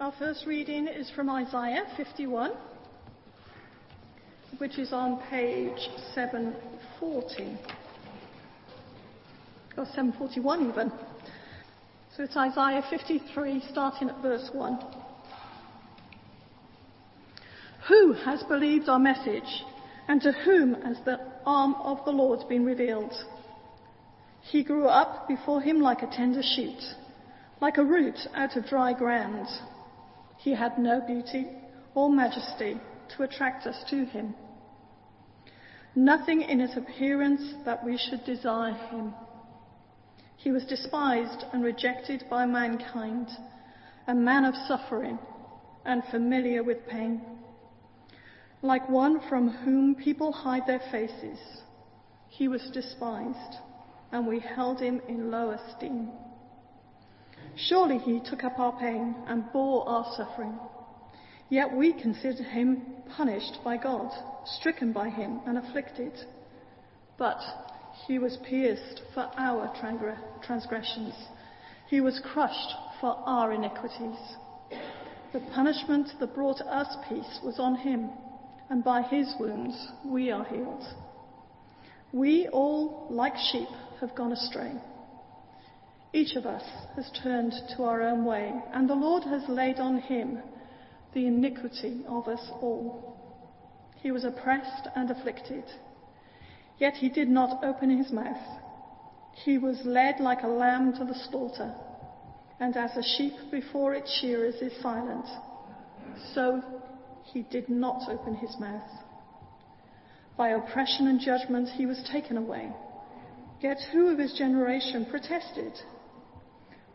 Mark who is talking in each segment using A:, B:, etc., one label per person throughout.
A: Our first reading is from Isaiah 51, which is on page 740. Or 741 even. So it's Isaiah 53, starting at verse 1. Who has believed our message, and to whom has the arm of the Lord been revealed? He grew up before him like a tender shoot, like a root out of dry ground. He had no beauty or majesty to attract us to him. Nothing in his appearance that we should desire him. He was despised and rejected by mankind, a man of suffering and familiar with pain. Like one from whom people hide their faces, he was despised, and we held him in low esteem. Surely he took up our pain and bore our suffering. Yet we considered him punished by God, stricken by him, and afflicted. But he was pierced for our transgressions, he was crushed for our iniquities. The punishment that brought us peace was on him, and by his wounds we are healed. We all, like sheep, have gone astray. Each of us has turned to our own way, and the Lord has laid on him the iniquity of us all. He was oppressed and afflicted, yet he did not open his mouth. He was led like a lamb to the slaughter, and as a sheep before its shearers is silent, so he did not open his mouth. By oppression and judgment he was taken away. Yet who of his generation protested?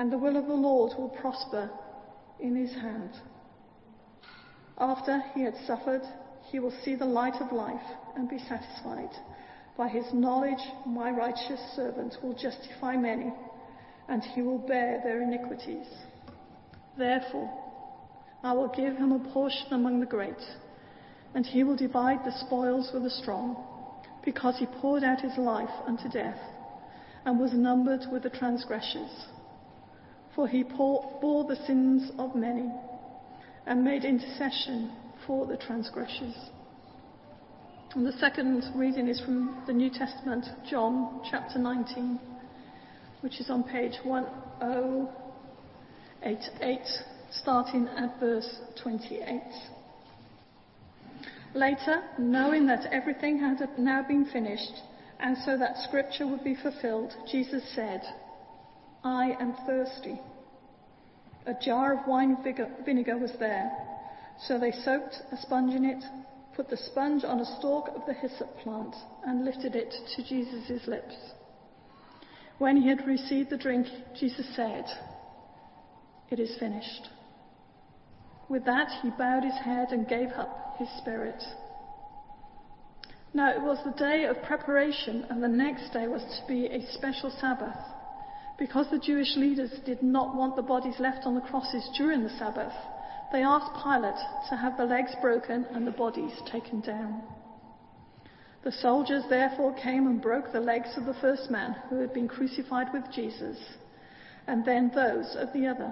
A: and the will of the Lord will prosper in his hand. After he had suffered, he will see the light of life and be satisfied. By his knowledge, my righteous servant will justify many, and he will bear their iniquities. Therefore, I will give him a portion among the great, and he will divide the spoils with the strong, because he poured out his life unto death, and was numbered with the transgressors for he bore the sins of many and made intercession for the transgressors. And the second reading is from the New Testament, John chapter 19, which is on page 1088, starting at verse 28. Later, knowing that everything had now been finished, and so that scripture would be fulfilled, Jesus said, I am thirsty. A jar of wine vinegar was there, so they soaked a sponge in it, put the sponge on a stalk of the hyssop plant, and lifted it to Jesus' lips. When he had received the drink, Jesus said, It is finished. With that, he bowed his head and gave up his spirit. Now, it was the day of preparation, and the next day was to be a special Sabbath. Because the Jewish leaders did not want the bodies left on the crosses during the Sabbath, they asked Pilate to have the legs broken and the bodies taken down. The soldiers therefore came and broke the legs of the first man who had been crucified with Jesus, and then those of the other.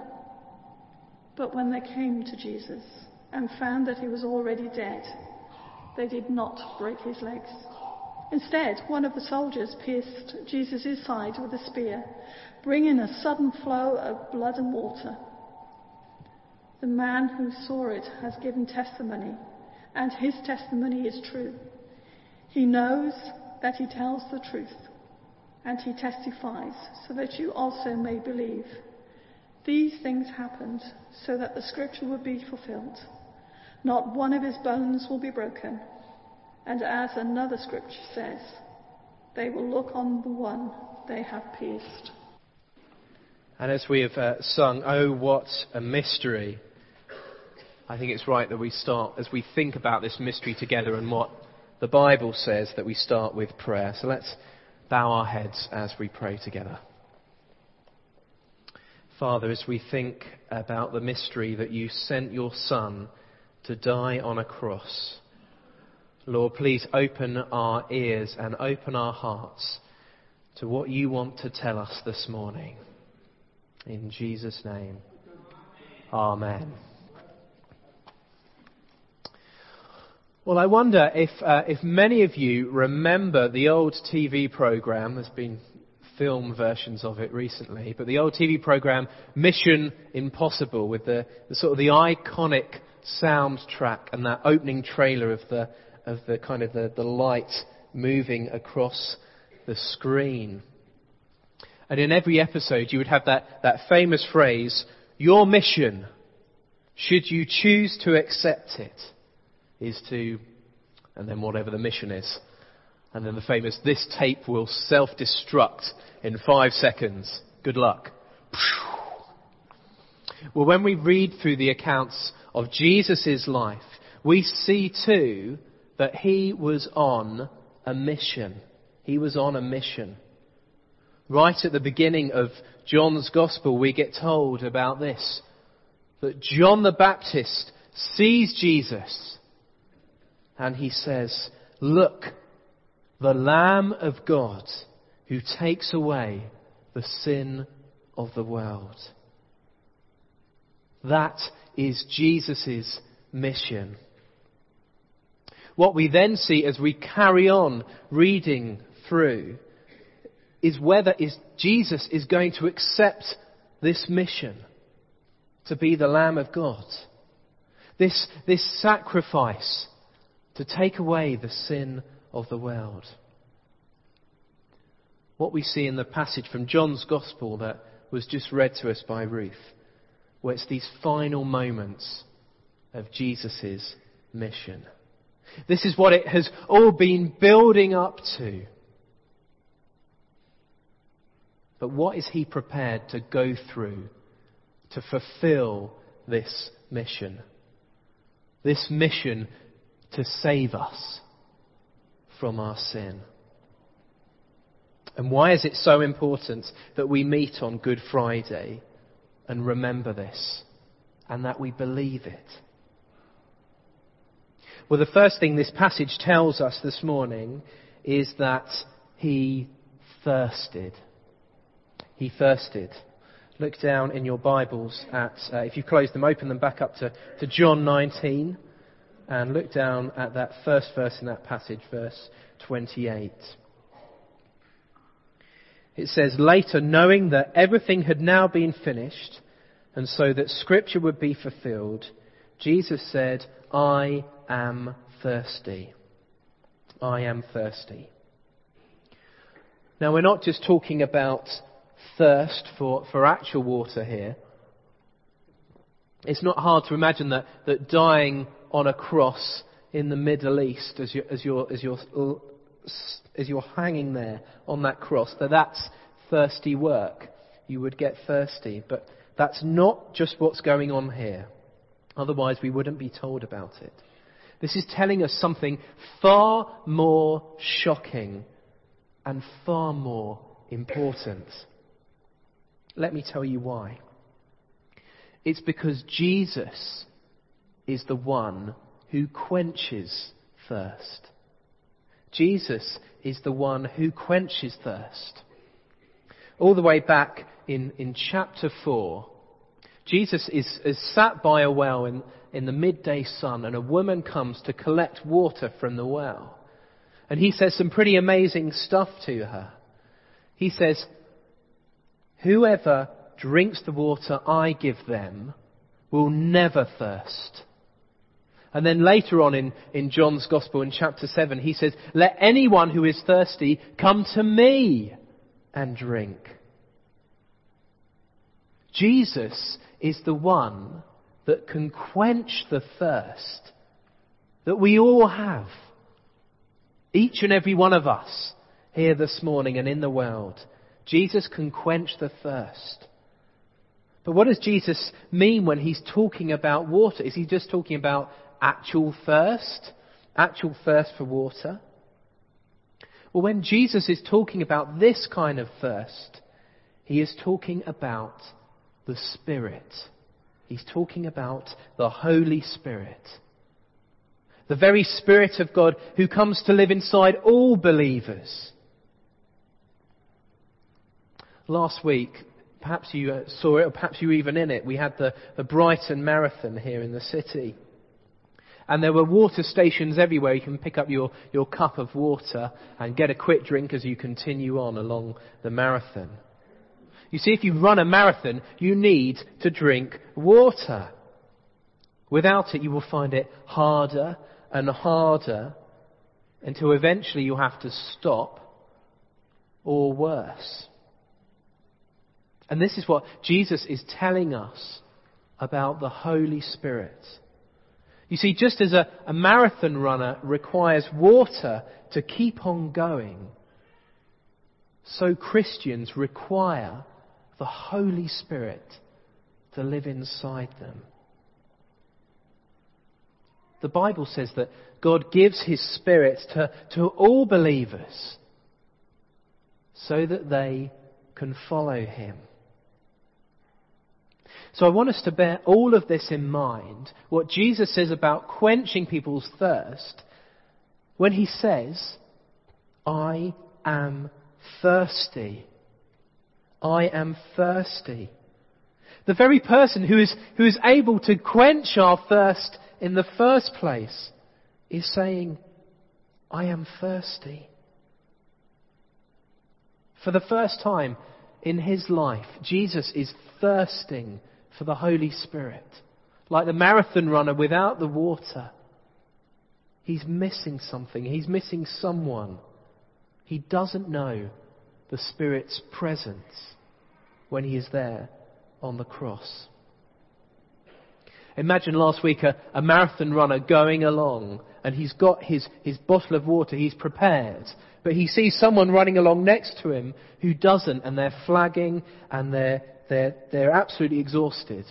A: But when they came to Jesus and found that he was already dead, they did not break his legs. Instead, one of the soldiers pierced Jesus' side with a spear, bringing a sudden flow of blood and water. The man who saw it has given testimony, and his testimony is true. He knows that he tells the truth, and he testifies so that you also may believe. These things happened so that the scripture would be fulfilled. Not one of his bones will be broken. And as another scripture says, they will look on the one they have pierced.
B: And as we have uh, sung, Oh, what a mystery, I think it's right that we start, as we think about this mystery together and what the Bible says, that we start with prayer. So let's bow our heads as we pray together. Father, as we think about the mystery that you sent your Son to die on a cross, Lord, please open our ears and open our hearts to what you want to tell us this morning. In Jesus' name. Amen. Well, I wonder if, uh, if many of you remember the old TV program. There's been film versions of it recently, but the old TV program Mission Impossible with the, the sort of the iconic soundtrack and that opening trailer of the, of the kind of the, the light moving across the screen. And in every episode, you would have that, that famous phrase, your mission, should you choose to accept it, is to, and then whatever the mission is. And then the famous, this tape will self-destruct in five seconds. Good luck. Well, when we read through the accounts of Jesus' life, we see too that he was on a mission. He was on a mission. Right at the beginning of John's Gospel, we get told about this. That John the Baptist sees Jesus and he says, Look, the Lamb of God who takes away the sin of the world. That is Jesus' mission. What we then see as we carry on reading through is whether is Jesus is going to accept this mission to be the Lamb of God. This, this sacrifice to take away the sin of the world. What we see in the passage from John's Gospel that was just read to us by Ruth, where it's these final moments of Jesus' mission. This is what it has all been building up to. But what is he prepared to go through to fulfill this mission? This mission to save us from our sin. And why is it so important that we meet on Good Friday and remember this and that we believe it? Well, the first thing this passage tells us this morning is that he thirsted he thirsted. Look down in your Bibles at, uh, if you close them, open them back up to, to John 19 and look down at that first verse in that passage, verse 28. It says, Later, knowing that everything had now been finished, and so that Scripture would be fulfilled, Jesus said, I am thirsty. I am thirsty. Now, we're not just talking about thirst for, for actual water here, it's not hard to imagine that, that dying on a cross in the Middle East as you're, as you're, as you're, as you're hanging there on that cross, that that's thirsty work. You would get thirsty. But that's not just what's going on here. Otherwise, we wouldn't be told about it. This is telling us something far more shocking and far more important. Let me tell you why. It's because Jesus is the one who quenches thirst. Jesus is the one who quenches thirst. All the way back in, in chapter 4, Jesus is, is sat by a well in, in the midday sun, and a woman comes to collect water from the well. And he says some pretty amazing stuff to her. He says, Whoever drinks the water I give them will never thirst. And then later on in, in John's Gospel in chapter 7, he says, Let anyone who is thirsty come to me and drink. Jesus is the one that can quench the thirst that we all have. Each and every one of us here this morning and in the world. Jesus can quench the thirst But what does Jesus mean when he's talking about water? Is he just talking about actual thirst? Actual thirst for water? Well, when Jesus is talking about this kind of thirst, he is talking about the Spirit. He's talking about the Holy Spirit. The very Spirit of God who comes to live inside all believers. Last week, perhaps you uh, saw it, or perhaps you were even in it, we had the, the Brighton Marathon here in the city. And there were water stations everywhere. You can pick up your, your cup of water and get a quick drink as you continue on along the marathon. You see, if you run a marathon, you need to drink water. Without it, you will find it harder and harder until eventually you have to stop or worse. And this is what Jesus is telling us about the Holy Spirit. You see, just as a, a, marathon runner requires water to keep on going, so Christians require the Holy Spirit to live inside them. The Bible says that God gives His Spirit to, to all believers so that they can follow Him. So I want us to bear all of this in mind, what Jesus says about quenching people's thirst, when he says, I am thirsty. I am thirsty. The very person who is, who is able to quench our thirst in the first place is saying, I am thirsty. For the first time in his life, Jesus is thirsting for the Holy Spirit. Like the marathon runner without the water. He's missing something. He's missing someone. He doesn't know the Spirit's presence when he is there on the cross. Imagine last week a, a, marathon runner going along and he's got his, his bottle of water, he's prepared, but he sees someone running along next to him who doesn't and they're flagging and they're, they're, they're absolutely exhausted.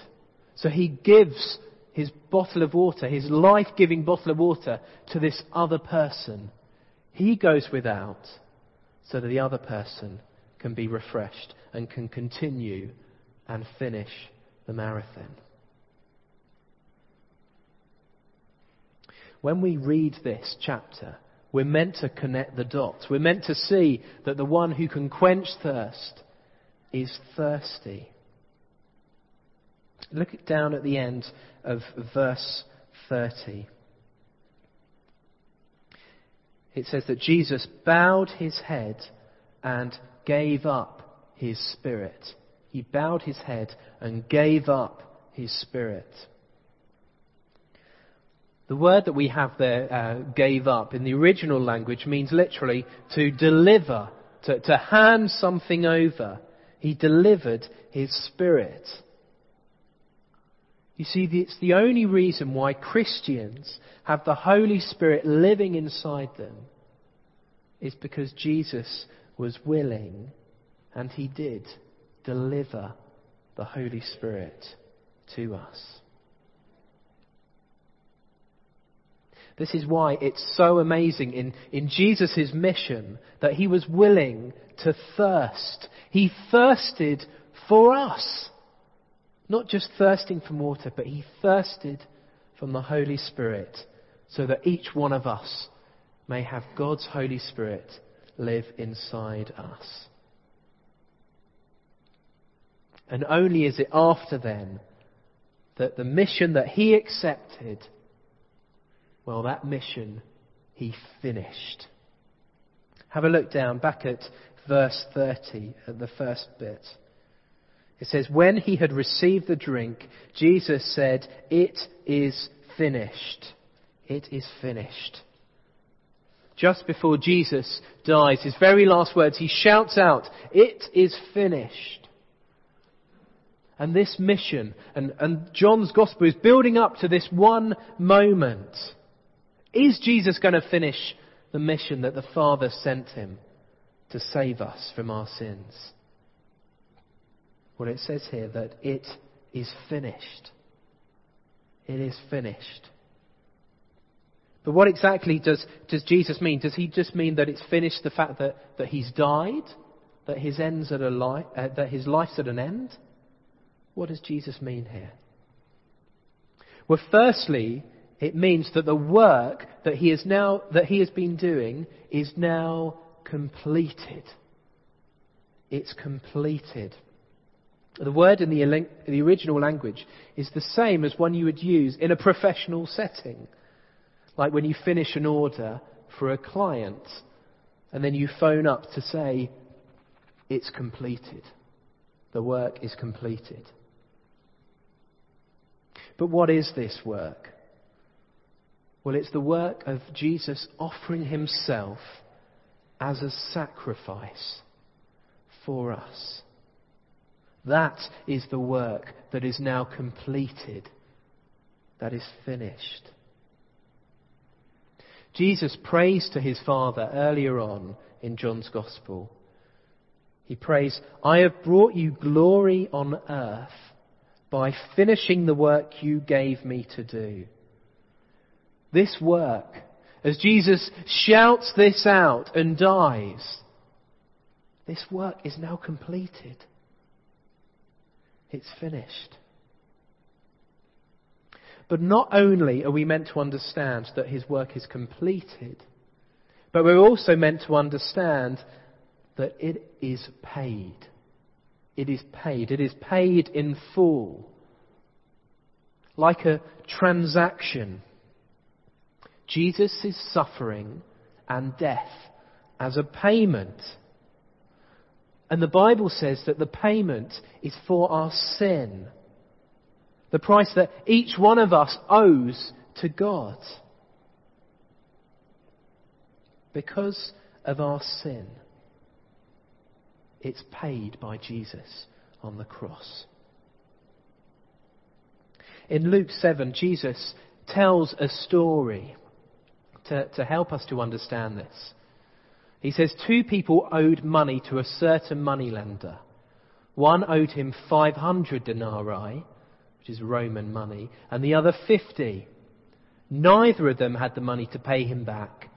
B: So he gives his bottle of water, his life giving bottle of water, to this other person. He goes without so that the other person can be refreshed and can continue and finish the marathon. When we read this chapter, we're meant to connect the dots. We're meant to see that the one who can quench thirst is thirsty. Look down at the end of verse 30. It says that Jesus bowed his head and gave up his spirit. He bowed his head and gave up his spirit. The word that we have there, uh, gave up, in the original language means literally to deliver, to, to hand something over. He delivered his spirit. You see, it's the only reason why Christians have the Holy Spirit living inside them is because Jesus was willing and he did deliver the Holy Spirit to us. This is why it's so amazing in, in Jesus' mission that he was willing to thirst. He thirsted for us. Not just thirsting from water, but he thirsted from the Holy Spirit so that each one of us may have God's Holy Spirit live inside us. And only is it after then that the mission that he accepted, well, that mission he finished. Have a look down back at verse 30, at the first bit. It says, When he had received the drink, Jesus said, It is finished. It is finished. Just before Jesus dies, his very last words, he shouts out, It is finished. And this mission, and, and John's gospel is building up to this one moment. Is Jesus going to finish the mission that the Father sent him to save us from our sins? Well, it says here that it is finished. It is finished. But what exactly does, does Jesus mean? Does he just mean that it's finished the fact that, that he's died? That his, ends at a li- uh, that his life's at an end? What does Jesus mean here? Well, firstly, it means that the work that he, is now, that he has been doing is now completed. It's completed. The word in the, the original language is the same as one you would use in a professional setting. Like when you finish an order for a client and then you phone up to say, it's completed. The work is completed. But what is this work? Well, it's the work of Jesus offering himself as a sacrifice for us. That is the work that is now completed, that is finished. Jesus prays to his Father earlier on in John's Gospel. He prays, I have brought you glory on earth by finishing the work you gave me to do. This work, as Jesus shouts this out and dies, this work is now completed. It's finished. But not only are we meant to understand that his work is completed, but we're also meant to understand that it is paid. It is paid. It is paid in full. Like a transaction. Jesus' suffering and death as a payment. And the Bible says that the payment is for our sin. The price that each one of us owes to God. Because of our sin, it's paid by Jesus on the cross. In Luke 7, Jesus tells a story to, to help us to understand this. He says two people owed money to a certain moneylender. One owed him 500 denarii, which is Roman money, and the other 50. Neither of them had the money to pay him back,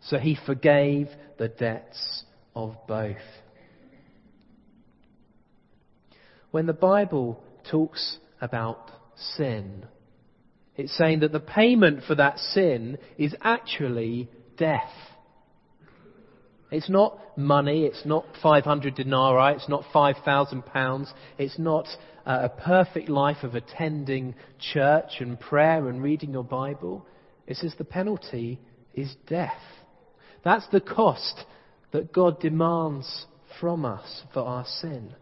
B: so he forgave the debts of both. When the Bible talks about sin, it's saying that the payment for that sin is actually death. It's not money, it's not 500 denarii, it's not 5,000 pounds, it's not uh, a perfect life of attending church and prayer and reading your Bible. It says the penalty is death. That's the cost that God demands from us for our sin.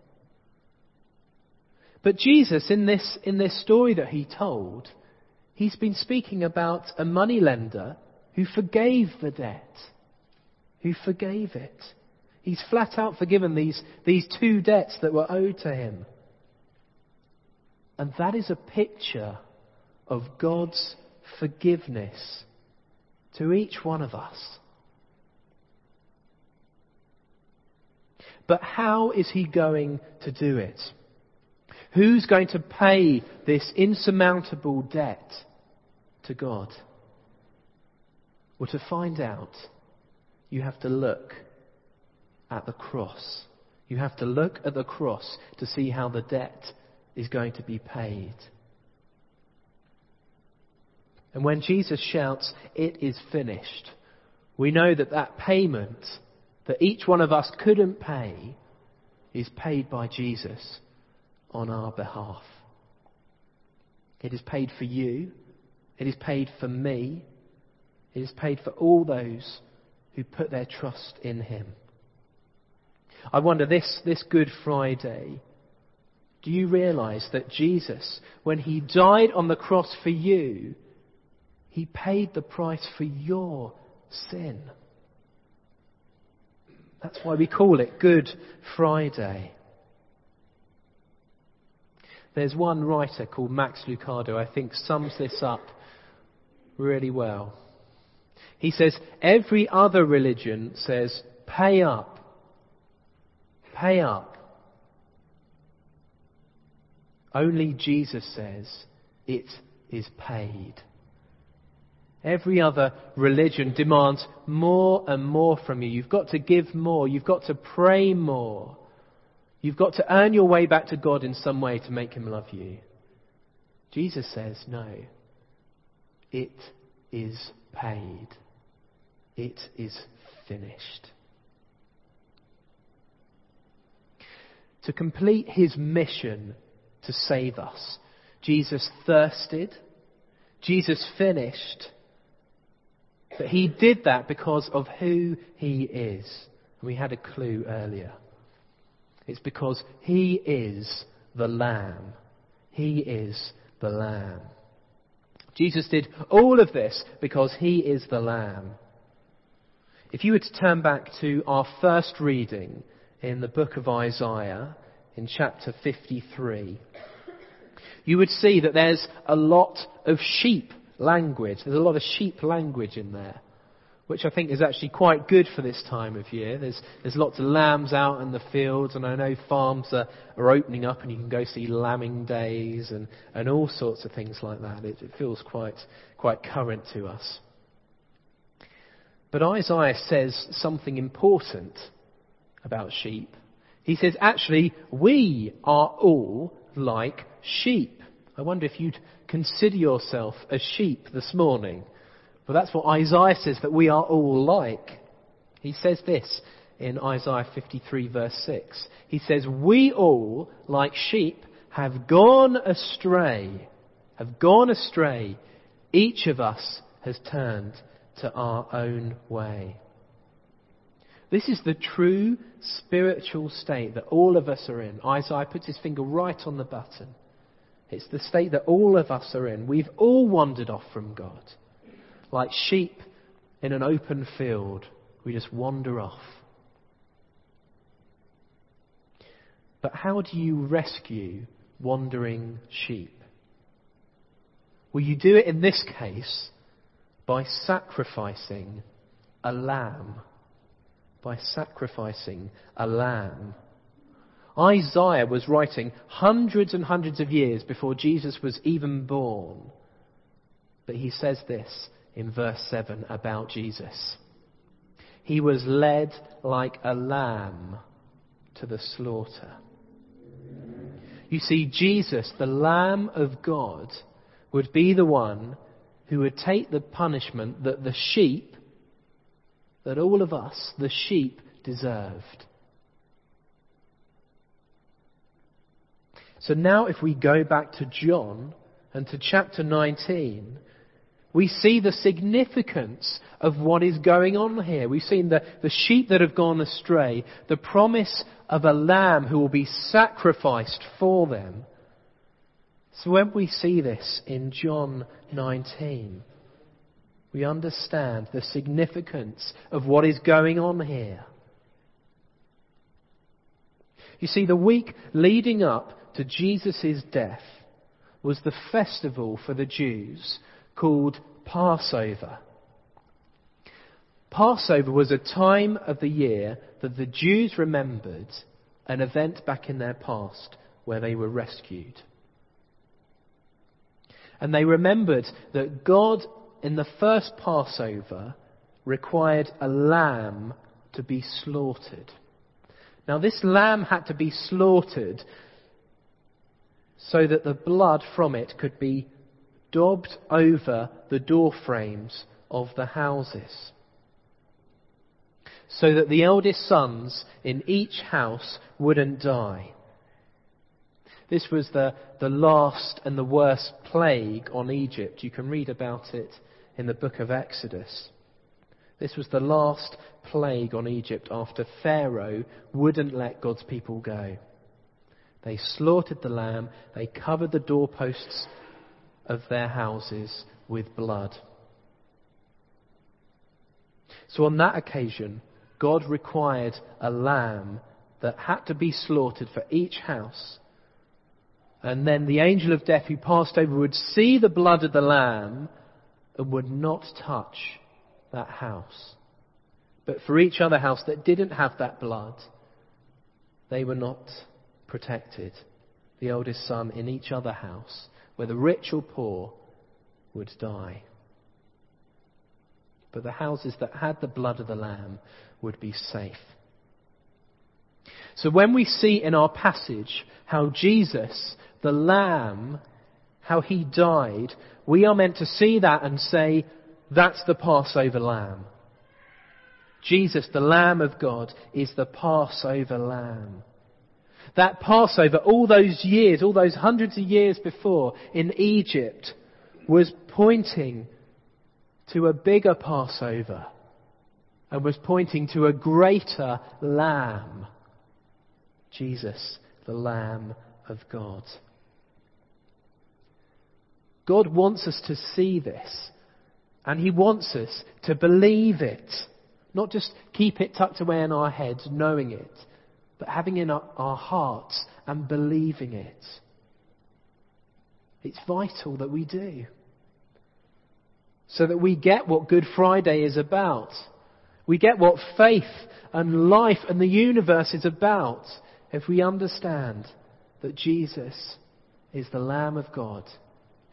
B: But Jesus, in this, in this story that he told, he's been speaking about a moneylender who forgave the debt who forgave it. He's flat out forgiven these, these two debts that were owed to him. And that is a picture of God's forgiveness to each one of us. But how is he going to do it? Who's going to pay this insurmountable debt to God? Well, to find out, you have to look at the cross. You have to look at the cross to see how the debt is going to be paid. And when Jesus shouts, It is finished, we know that that payment that each one of us couldn't pay is paid by Jesus on our behalf. It is paid for you. It is paid for me. It is paid for all those who put their trust in him. I wonder this, this Good Friday, do you realize that Jesus, when he died on the cross for you, he paid the price for your sin? That's why we call it Good Friday. There's one writer called Max Lucado, I think, sums this up really well. He says every other religion says pay up. Pay up. Only Jesus says, it is paid. Every other religion demands more and more from you. You've got to give more. You've got to pray more. You've got to earn your way back to God in some way to make Him love you. Jesus says, no. It is paid. It is finished. To complete His mission to save us, Jesus thirsted. Jesus finished. But he did that because of who he is. We had a clue earlier. It's because he is the Lamb. He is the Lamb. Jesus did all of this because he is the Lamb. If you were to turn back to our first reading in the book of Isaiah, in chapter 53, you would see that there's a lot of sheep language. There's a lot of sheep language in there, which I think is actually quite good for this time of year. There's, there's lots of lambs out in the fields, and I know farms are, are opening up, and you can go see lambing days and, and all sorts of things like that. It, it feels quite, quite current to us. But Isaiah says something important about sheep. He says, actually, we are all like sheep. I wonder if you'd consider yourself a sheep this morning. But that's what Isaiah says that we are all like. He says this in Isaiah 53 verse 6. He says, We all, like sheep, have gone astray, have gone astray. Each of us has turned to our own way. This is the true spiritual state that all of us are in. Isaiah puts his finger right on the button. It's the state that all of us are in. We've all wandered off from God. Like sheep in an open field, we just wander off. But how do you rescue wandering sheep? Well, you do it in this case by sacrificing a lamb. By sacrificing a lamb. Isaiah was writing hundreds and hundreds of years before Jesus was even born. But he says this in verse 7 about Jesus. He was led like a lamb to the slaughter. You see, Jesus, the Lamb of God, would be the one who would take the punishment that the sheep, that all of us, the sheep, deserved. So now, if we go back to John and to chapter 19, we see the significance of what is going on here. We've seen the, the sheep that have gone astray, the promise of a lamb who will be sacrificed for them. So when we see this in John 19, we understand the significance of what is going on here. You see, the week leading up to Jesus' death was the festival for the Jews called Passover. Passover was a time of the year that the Jews remembered an event back in their past where they were rescued. And they remembered that God, in the first Passover, required a lamb to be slaughtered. Now, this lamb had to be slaughtered so that the blood from it could be daubed over the door frames of the houses. So that the eldest sons in each house wouldn't die. This was the, the last and the worst plague on Egypt. You can read about it in the book of Exodus. This was the last plague on Egypt after Pharaoh wouldn't let God's people go. They slaughtered the lamb, they covered the doorposts of their houses with blood. So on that occasion, God required a lamb that had to be slaughtered for each house. And then the angel of death who passed over would see the blood of the lamb and would not touch that house. But for each other house that didn't have that blood, they were not protected. the eldest son in each other house, whether rich or poor, would die. But the houses that had the blood of the Lamb would be safe. So when we see in our passage how Jesus, the Lamb, how he died, we are meant to see that and say, that's the Passover Lamb. Jesus, the Lamb of God, is the Passover Lamb. That Passover, all those years, all those hundreds of years before in Egypt, was pointing to a bigger Passover and was pointing to a greater Lamb. Jesus, the Lamb of God. God wants us to see this, and He wants us to believe it. Not just keep it tucked away in our heads, knowing it, but having in our, our hearts and believing it. It's vital that we do. So that we get what Good Friday is about. We get what faith and life and the universe is about if we understand that Jesus is the Lamb of God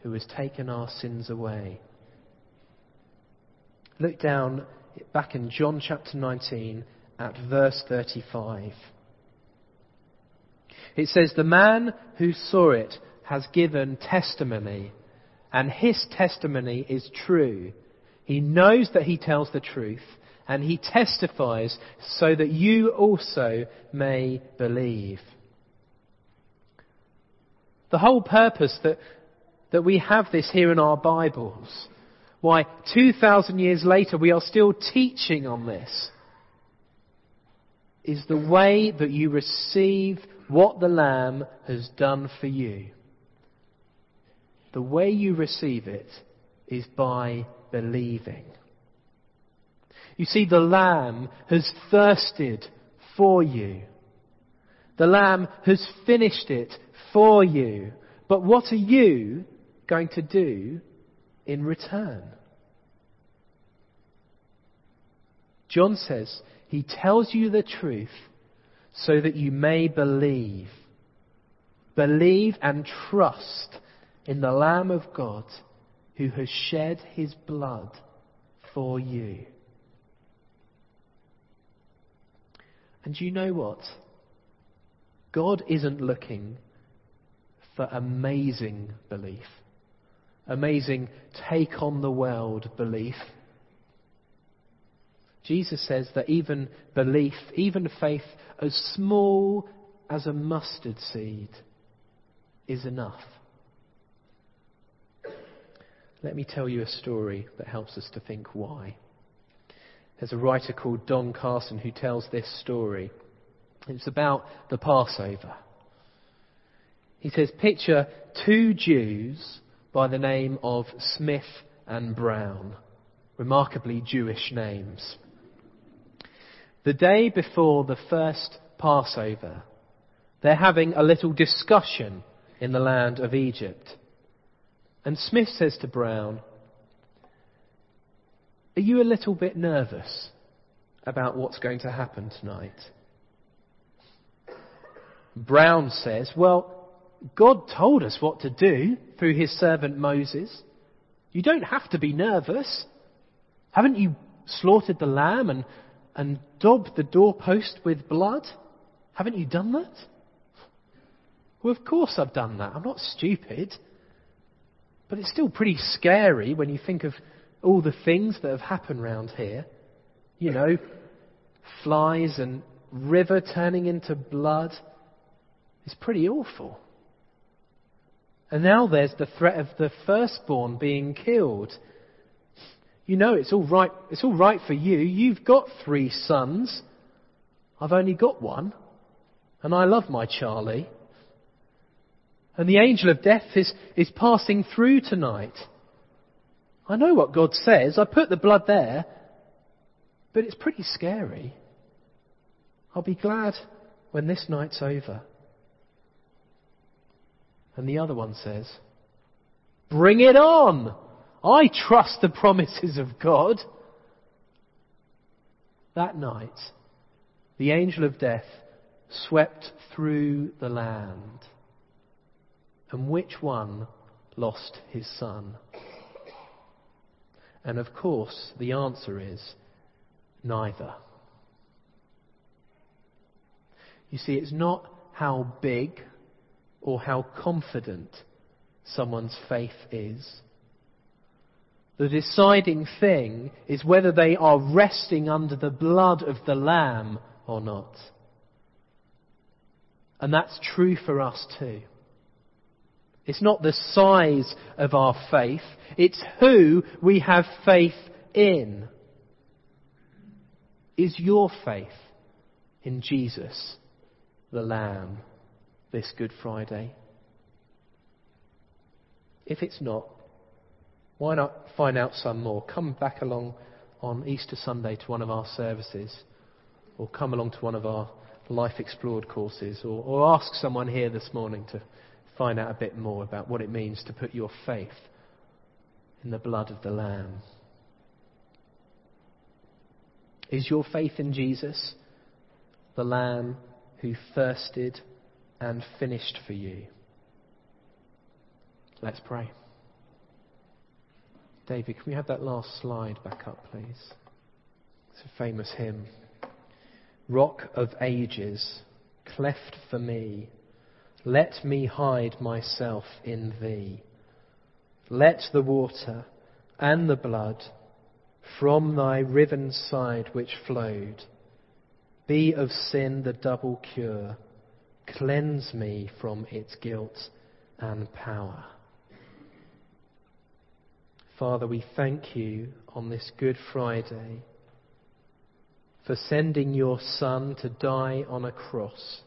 B: who has taken our sins away. Look down back in John chapter 19 at verse 35. It says, The man who saw it has given testimony, and his testimony is true. He knows that he tells the truth, and he testifies so that you also may believe. The whole purpose that, that we have this here in our Bibles why 2,000 years later we are still teaching on this is the way that you receive what the Lamb has done for you. The way you receive it is by believing. You see, the Lamb has thirsted for you. The Lamb has finished it for you. But what are you going to do in return. John says he tells you the truth so that you may believe. Believe and trust in the Lamb of God who has shed his blood for you. And you know what? God isn't looking for amazing belief amazing take on the world belief. Jesus says that even belief, even faith as small as a mustard seed is enough. Let me tell you a story that helps us to think why. There's a writer called Don Carson who tells this story. It's about the Passover. He says, Picture two Jews by the name of Smith and Brown. Remarkably Jewish names. The day before the first Passover, they're having a little discussion in the land of Egypt. And Smith says to Brown, Are you a little bit nervous about what's going to happen tonight? Brown says, Well, God told us what to do through his servant Moses. You don't have to be nervous. Haven't you slaughtered the lamb and, and daubed the doorpost with blood? Haven't you done that? Well, of course I've done that. I'm not stupid. But it's still pretty scary when you think of all the things that have happened round here. You know, flies and river turning into blood. It's pretty awful. And now there's the threat of the firstborn being killed. You know it's all right, it's all right for you. You've got three sons. I've only got one. And I love my Charlie. And the angel of death is, is passing through tonight. I know what God says. I put the blood there. But it's pretty scary. I'll be glad when this night's over. And the other one says, Bring it on! I trust the promises of God. That night, the angel of death swept through the land. And which one lost his son? And of course, the answer is neither. You see, it's not how big or how confident someone's faith is. The deciding thing is whether they are resting under the blood of the Lamb or not. And that's true for us too. It's not the size of our faith, it's who we have faith in. Is your faith in Jesus, the Lamb, this Good Friday? If it's not, why not find out some more? Come back along on Easter Sunday to one of our services, or come along to one of our Life Explored courses, or, or ask someone here this morning to find out a bit more about what it means to put your faith in the blood of the Lamb. Is your faith in Jesus, the Lamb who thirsted and finished for you? Let's pray. David, can we have that last slide back up, please? It's a famous hymn. Rock of ages, cleft for me, let me hide myself in thee. Let the water and the blood from thy riven side which flowed be of sin the double cure. Cleanse me from its guilt and power. Father, we thank you on this Good Friday for sending your Son to die on a cross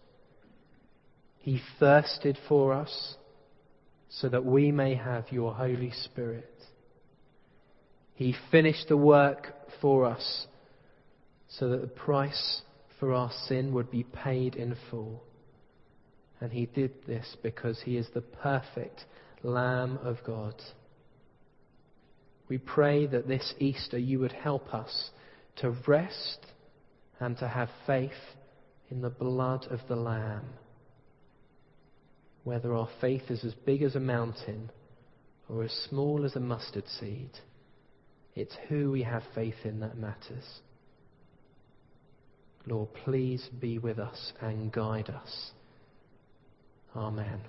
B: he thirsted for us so that we may have your Holy Spirit. He finished the work for us so that the price for our sin would be paid in full. And he did this because he is the perfect Lamb of God. We pray that this Easter you would help us to rest and to have faith in the blood of the Lamb whether our faith is as big as a mountain or as small as a mustard seed. It's who we have faith in that matters. Lord, please be with us and guide us. Amen.